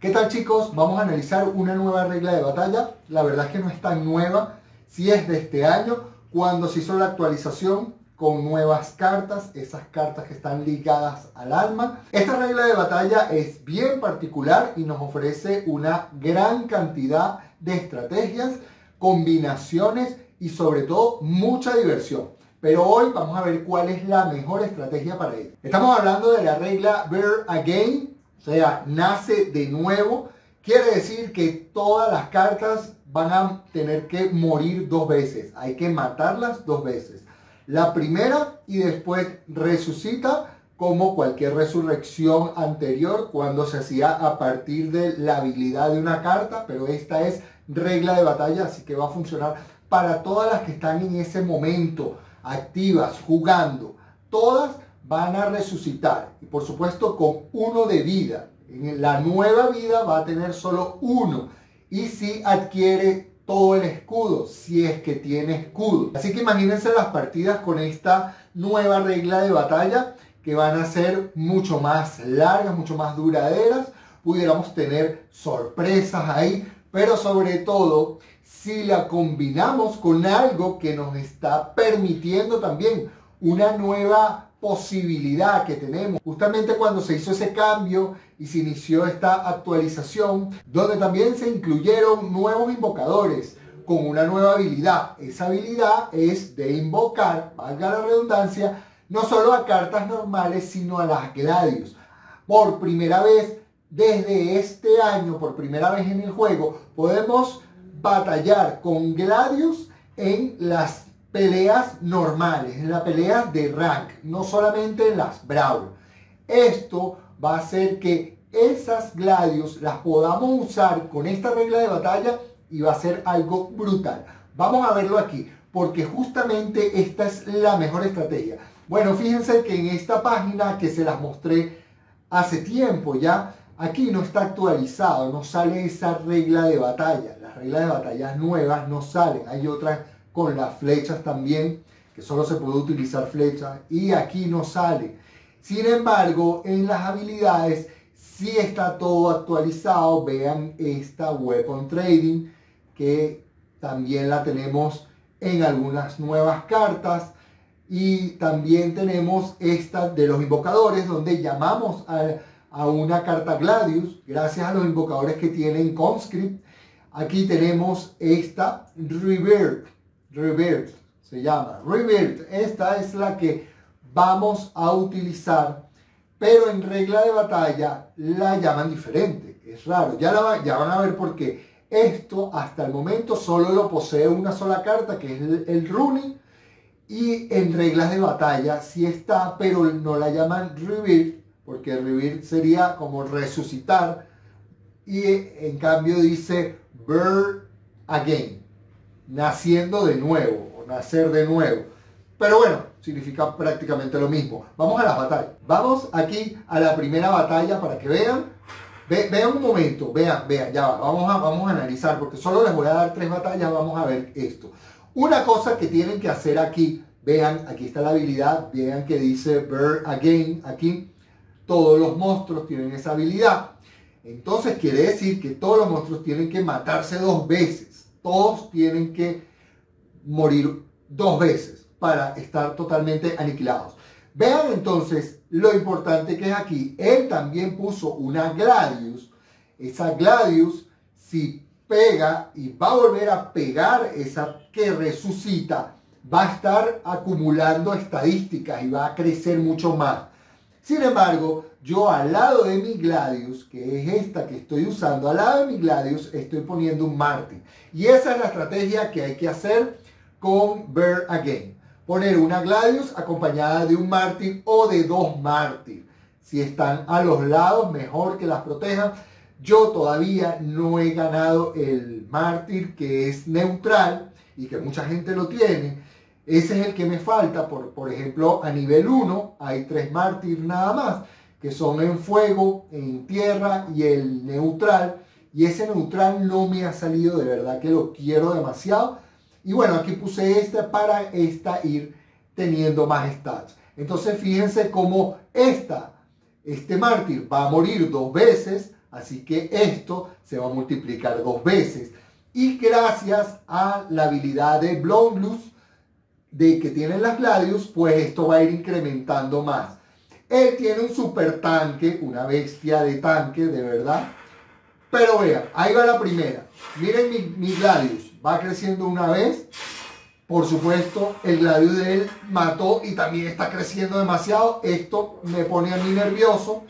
¿Qué tal chicos? Vamos a analizar una nueva regla de batalla. La verdad es que no es tan nueva, si es de este año, cuando se hizo la actualización con nuevas cartas, esas cartas que están ligadas al alma. Esta regla de batalla es bien particular y nos ofrece una gran cantidad de estrategias, combinaciones y sobre todo mucha diversión. Pero hoy vamos a ver cuál es la mejor estrategia para ello. Estamos hablando de la regla Bear Again, o sea, nace de nuevo. Quiere decir que todas las cartas van a tener que morir dos veces. Hay que matarlas dos veces. La primera y después resucita como cualquier resurrección anterior cuando se hacía a partir de la habilidad de una carta, pero esta es regla de batalla, así que va a funcionar para todas las que están en ese momento activas, jugando, todas van a resucitar. Y por supuesto con uno de vida. En la nueva vida va a tener solo uno. Y si adquiere todo el escudo, si es que tiene escudo. Así que imagínense las partidas con esta nueva regla de batalla que van a ser mucho más largas, mucho más duraderas. Pudiéramos tener sorpresas ahí, pero sobre todo si la combinamos con algo que nos está permitiendo también una nueva posibilidad que tenemos. Justamente cuando se hizo ese cambio y se inició esta actualización, donde también se incluyeron nuevos invocadores con una nueva habilidad. Esa habilidad es de invocar, valga la redundancia, no solo a cartas normales, sino a las Gladius. Por primera vez desde este año, por primera vez en el juego, podemos batallar con Gladius en las peleas normales, en la pelea de rank, no solamente en las Brawl. Esto va a hacer que esas Gladius las podamos usar con esta regla de batalla y va a ser algo brutal. Vamos a verlo aquí, porque justamente esta es la mejor estrategia. Bueno, fíjense que en esta página que se las mostré hace tiempo ya, aquí no está actualizado, no sale esa regla de batalla reglas de batallas nuevas no salen. Hay otras con las flechas también, que solo se puede utilizar flechas, y aquí no sale. Sin embargo, en las habilidades sí está todo actualizado. Vean esta Weapon Trading, que también la tenemos en algunas nuevas cartas. Y también tenemos esta de los invocadores, donde llamamos a, a una carta Gladius, gracias a los invocadores que tienen Conscript Aquí tenemos esta Revert. Revert se llama. Revert. Esta es la que vamos a utilizar. Pero en regla de batalla la llaman diferente. Es raro. Ya, la, van a ver por qué. Esto hasta el momento solo lo posee una sola carta que es el, el Rooney. Y en reglas de batalla sí está, pero no la llaman Revert. Porque Revert sería como resucitar. Y en cambio dice birth again, naciendo de nuevo o nacer de nuevo. Pero bueno, significa prácticamente lo mismo. Vamos a las batallas. Vamos aquí a la primera batalla para que vean. vean un momento, vean, vean, ya va. Vamos a, vamos a analizar porque solo les voy a dar tres batallas. Vamos a ver esto. Una cosa que tienen que hacer aquí, vean, aquí está la habilidad, vean que dice birth again aquí. Todos los monstruos tienen esa habilidad. Entonces quiere decir que todos los monstruos tienen que matarse dos veces. Todos tienen que morir dos veces para estar totalmente aniquilados. Vean entonces lo importante que es aquí. Él también puso una Gladius. Esa Gladius, si pega y va a volver a pegar esa que resucita, va a estar acumulando estadísticas y va a crecer mucho más. Sin embargo, yo al lado de mi Gladius, que es esta que estoy usando, al lado de mi Gladius estoy poniendo un Mártir. Y esa es la estrategia que hay que hacer con Bear Again. Poner una Gladius acompañada de un Mártir o de dos Mártir. Si están a los lados, mejor que las protejan. Yo todavía no he ganado el Mártir que es neutral y que mucha gente lo tiene. Ese es el que me falta. Por, por ejemplo, a nivel 1 hay tres Mártir nada más que son en fuego, en tierra y el neutral. Y ese neutral no me ha salido, de verdad que lo quiero demasiado. Y bueno, aquí puse este para esta ir teniendo más stats. Entonces fíjense cómo esta, este mártir va a morir dos veces Así que esto se va a multiplicar dos veces. Y gracias a la habilidad de Blonglus de que tienen las Gladius, pues esto va a ir incrementando más. Él tiene un super tanque, una bestia de tanque, de verdad. Pero vean, ahí va la primera. Miren mi, mi Gladius, va creciendo una vez. Por supuesto, el Gladius de él mató y también está creciendo demasiado. Esto me pone a mí nervioso.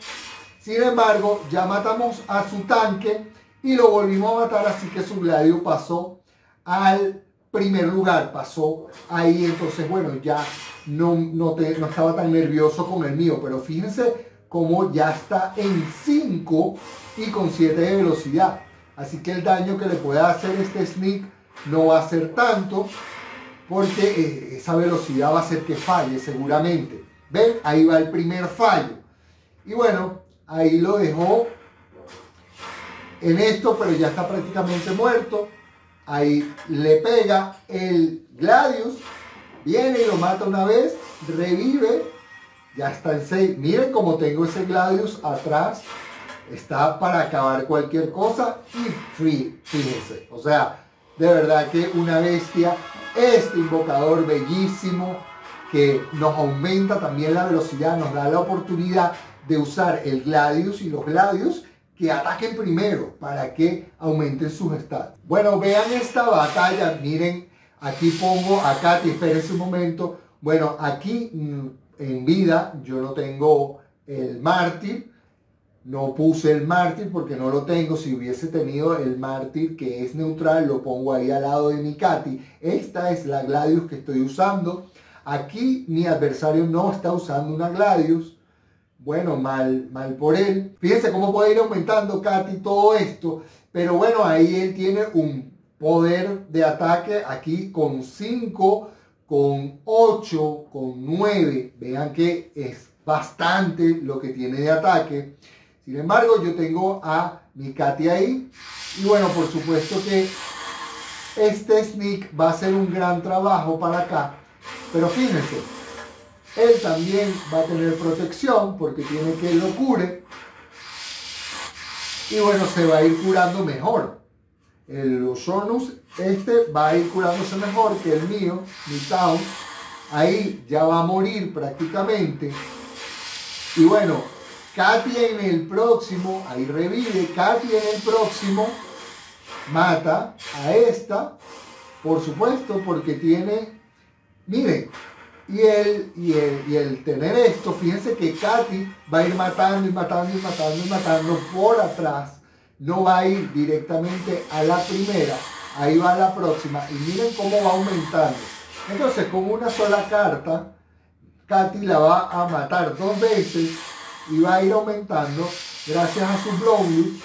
Sin embargo, ya matamos a su tanque y lo volvimos a matar, así que su Gladius pasó al primer lugar, pasó ahí. Entonces, bueno, ya no, no, no estaba tan nervioso con el mío, pero fíjense cómo ya está en 5 y con 7 de velocidad. Así que el daño que le puede hacer este sneak no va a ser tanto porque eh, esa velocidad va a hacer que falle seguramente. ¿Ven? Ahí va el primer fallo. Y bueno, ahí lo dejó en esto, pero ya está prácticamente muerto. Ahí le pega el Gladius, viene y lo mata una vez, revive, ya está en 6. Miren cómo tengo ese Gladius atrás, está para acabar cualquier cosa y free, fíjense. O sea, de verdad que una bestia, este invocador bellísimo que nos aumenta también la velocidad, nos da la oportunidad de usar el Gladius y los Gladius que ataquen primero para que aumenten sus estados. Bueno, vean esta batalla, miren, aquí pongo a Katy, espérense un momento. Bueno, aquí mm, en vida yo no tengo el mártir, no puse el mártir porque no lo tengo. Si hubiese tenido el mártir que es neutral, lo pongo ahí al lado de mi Katy. Esta es la Gladius que estoy usando. Aquí mi adversario no está usando una Gladius bueno, mal, mal por él. Fíjense cómo puede ir aumentando Katy todo esto. Pero bueno, ahí él tiene un poder de ataque aquí con 5, con 8, con 9. Vean que es bastante lo que tiene de ataque. Sin embargo, yo tengo a mi Katy ahí. Y bueno, por supuesto que este sneak va a ser un gran trabajo para acá. Pero fíjense, él también va a tener protección porque tiene que lo cure. Y bueno, se va a ir curando mejor. El Osonus, este va a ir curándose mejor que el mío, mi Town. Ahí ya va a morir prácticamente. Y bueno, Katy en el próximo, ahí revive, Katy en el próximo mata a esta, por supuesto, porque tiene, miren, y el, y, y el tener esto, fíjense que Katy va a ir matando y matando y matando y matando por atrás. No va a ir directamente a la primera, ahí va a la próxima. Y miren cómo va aumentando. Entonces, con una sola carta, Katy la va a matar dos veces y va a ir aumentando gracias a su Blowly.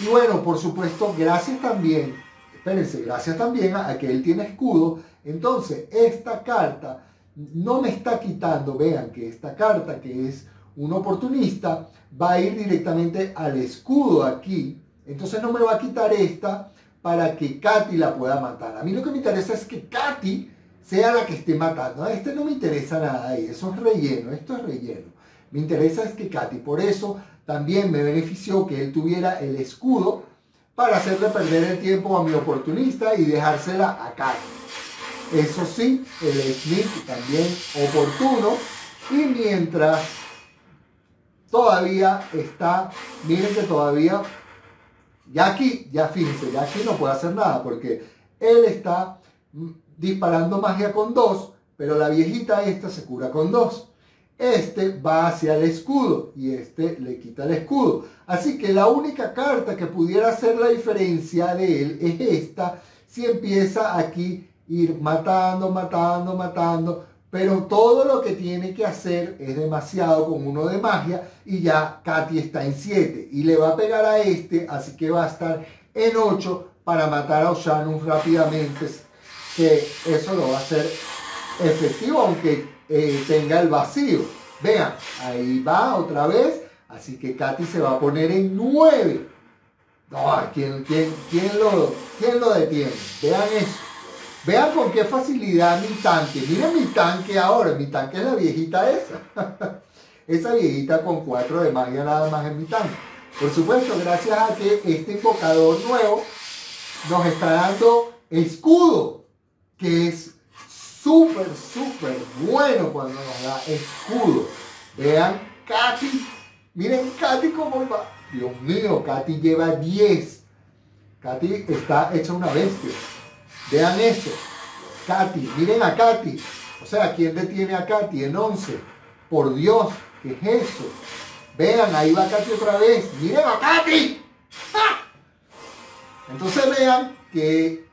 Y bueno, por supuesto, gracias también, espérense, gracias también a que él tiene escudo. Entonces, esta carta no me está quitando, vean que esta carta que es un oportunista va a ir directamente al escudo aquí, entonces no me va a quitar esta para que Katy la pueda matar. A mí lo que me interesa es que Katy sea la que esté matando. A este no me interesa nada y eso es relleno, esto es relleno. Me interesa es que Katy, por eso también me benefició que él tuviera el escudo para hacerle perder el tiempo a mi oportunista y dejársela a Katy. Eso sí, el sneak también oportuno. Y mientras todavía está, miren que todavía, ya aquí, ya fíjense, ya aquí no puede hacer nada porque él está disparando magia con dos, pero la viejita esta se cura con dos. Este va hacia el escudo y este le quita el escudo. Así que la única carta que pudiera hacer la diferencia de él es esta. Si empieza aquí ir matando, matando, matando, pero todo lo que tiene que hacer es demasiado con uno de magia y ya Katy está en 7 y le va a pegar a este, así que va a estar en 8 para matar a Oshanus rápidamente, que eso lo va a hacer efectivo aunque eh, tenga el vacío. Vean, ahí va otra vez, así que Katy se va a poner en 9. No, ¿quién, quién, quién, lo, ¿quién lo detiene? Vean eso. Vean con qué facilidad mi tanque. Miren mi tanque ahora. Mi tanque es la viejita esa. esa viejita con 4 de magia nada más en mi tanque. Por supuesto, gracias a que este invocador nuevo nos está dando escudo, que es súper, súper bueno cuando nos da escudo. Vean, Katy, miren Katy cómo va. Dios mío, Katy lleva 10. Katy está hecha una bestia. Vean eso. Katy, miren a Katy. O sea, ¿quién detiene a Katy en 11? Por Dios, ¿qué es eso? Vean, ahí va Katy otra vez. Miren a Katy. Entonces vean que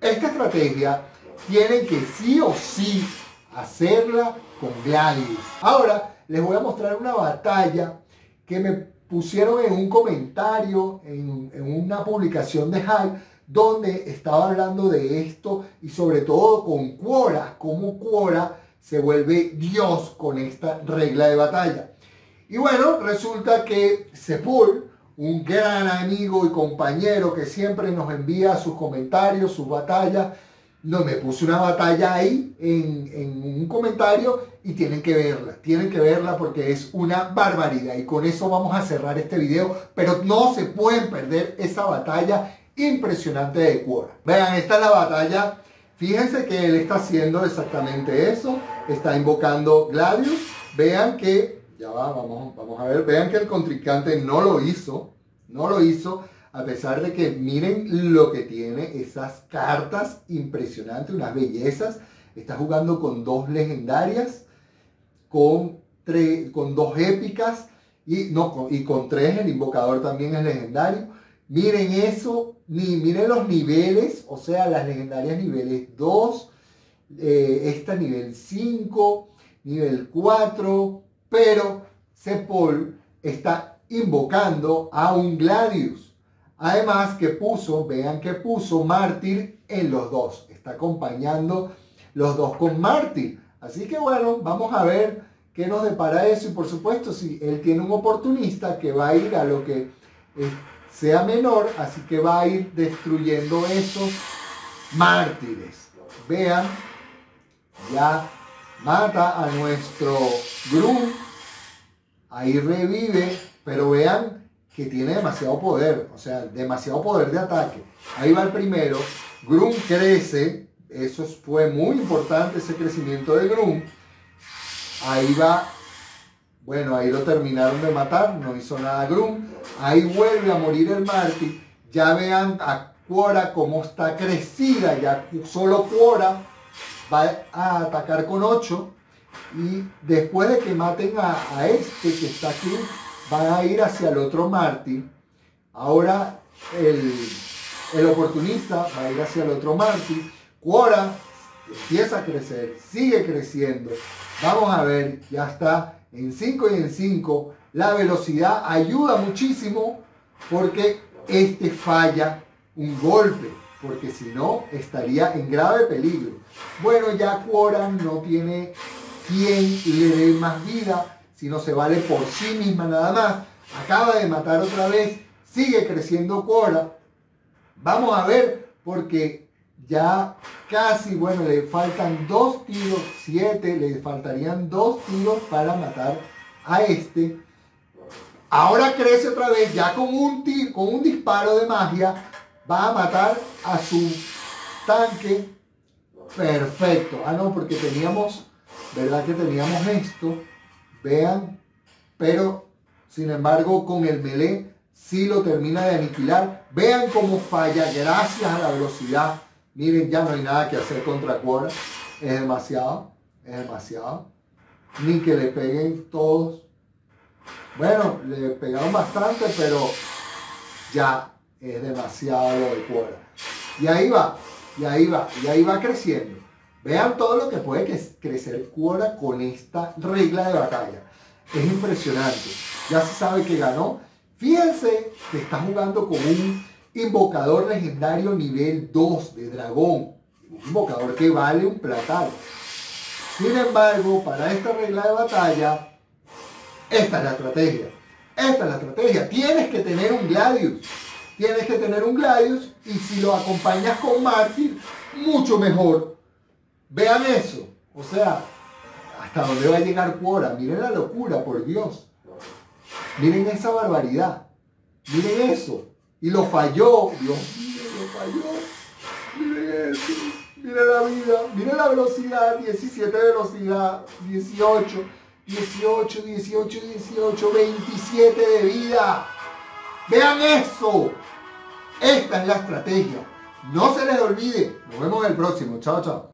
esta estrategia tienen que sí o sí hacerla con Gladius. Ahora les voy a mostrar una batalla que me pusieron en un comentario, en, una publicación de Hype, donde estaba hablando de esto y sobre todo con Quora, cómo Quora se vuelve Dios con esta regla de batalla. Y bueno, resulta que Sepul, un gran amigo y compañero que siempre nos envía sus comentarios, sus batallas, no, me puse una batalla ahí en, en, un comentario y tienen que verla, tienen que verla porque es una barbaridad. Y con eso vamos a cerrar este video, pero no se pueden perder esa batalla impresionante de Quora. Vean, esta es la batalla. Fíjense que él está haciendo exactamente eso. Está invocando Gladius. Vean que, ya va, vamos, vamos a ver, vean que el contrincante no lo hizo, no lo hizo a pesar de que miren lo que tiene esas cartas impresionantes, unas bellezas. Está jugando con dos legendarias, con, con dos épicas y, no, y con tres, el invocador también es legendario. Miren eso, ni, miren los niveles, o sea, las legendarias niveles 2, eh, esta nivel 5, nivel 4, pero Sepol está invocando a un Gladius. Además que puso, vean que puso mártir en los dos. Está acompañando los dos con mártir. Así que bueno, vamos a ver qué nos depara eso. Y por supuesto, si él tiene un oportunista que va a ir a lo que sea menor, así que va a ir destruyendo esos mártires. Vean, ya mata a nuestro Grum. Ahí revive, pero vean que tiene demasiado poder, o sea, demasiado poder de ataque. Ahí va el primero, Grum crece, eso fue muy importante ese crecimiento de Grum. Ahí va, bueno, ahí lo terminaron de matar, no hizo nada Grum. Ahí vuelve a morir el mártir. Ya vean a Quora cómo está crecida, ya solo Quora va a atacar con 8. Y después de que maten a, a este que está aquí, van a ir hacia el otro mártir. Ahora el, oportunista va a ir hacia el otro mártir. Quora empieza a crecer, sigue creciendo. Vamos a ver, ya está en 5 y en 5. La velocidad ayuda muchísimo porque este falla un golpe, porque si no estaría en grave peligro. Bueno, ya Quora no tiene quien le dé más vida, si no se vale por sí misma nada más. Acaba de matar otra vez, sigue creciendo Cora. Vamos a ver, porque ya casi, bueno, le faltan dos tiros, siete, le faltarían dos tiros para matar a este. Ahora crece otra vez, ya con un, con un disparo de magia, va a matar a su tanque. Perfecto. Ah, no, porque teníamos, ¿verdad que teníamos esto? Vean, pero sin embargo con el melee sí lo termina de aniquilar. Vean cómo falla gracias a la velocidad. Miren, ya no hay nada que hacer contra Quora. Es demasiado, es demasiado. Ni que le peguen todos. Bueno, le pegaron bastante, pero ya es demasiado lo de Quora. Y ahí va, y ahí va, y ahí va creciendo. Vean todo lo que puede crecer Quora con esta regla de batalla. Es impresionante. Ya se sabe que ganó. Fíjense que está jugando con un invocador legendario nivel 2 de dragón. Un invocador que vale un platal. Sin embargo, para esta regla de batalla, esta es la estrategia. Esta es la estrategia. Tienes que tener un Gladius. Tienes que tener un Gladius y si lo acompañas con Mártir, mucho mejor Vean eso. O sea, hasta dónde va a llegar Quora. Miren la locura, por Dios. Miren esa barbaridad. Miren eso. Y lo falló. Dios mío, lo falló. Miren eso. Miren la vida. Miren la velocidad. 17 de velocidad. 18. 18, 18, 18, 27 de vida. Vean eso. Esta es la estrategia. No se les olvide. Nos vemos en el próximo. Chao, chao.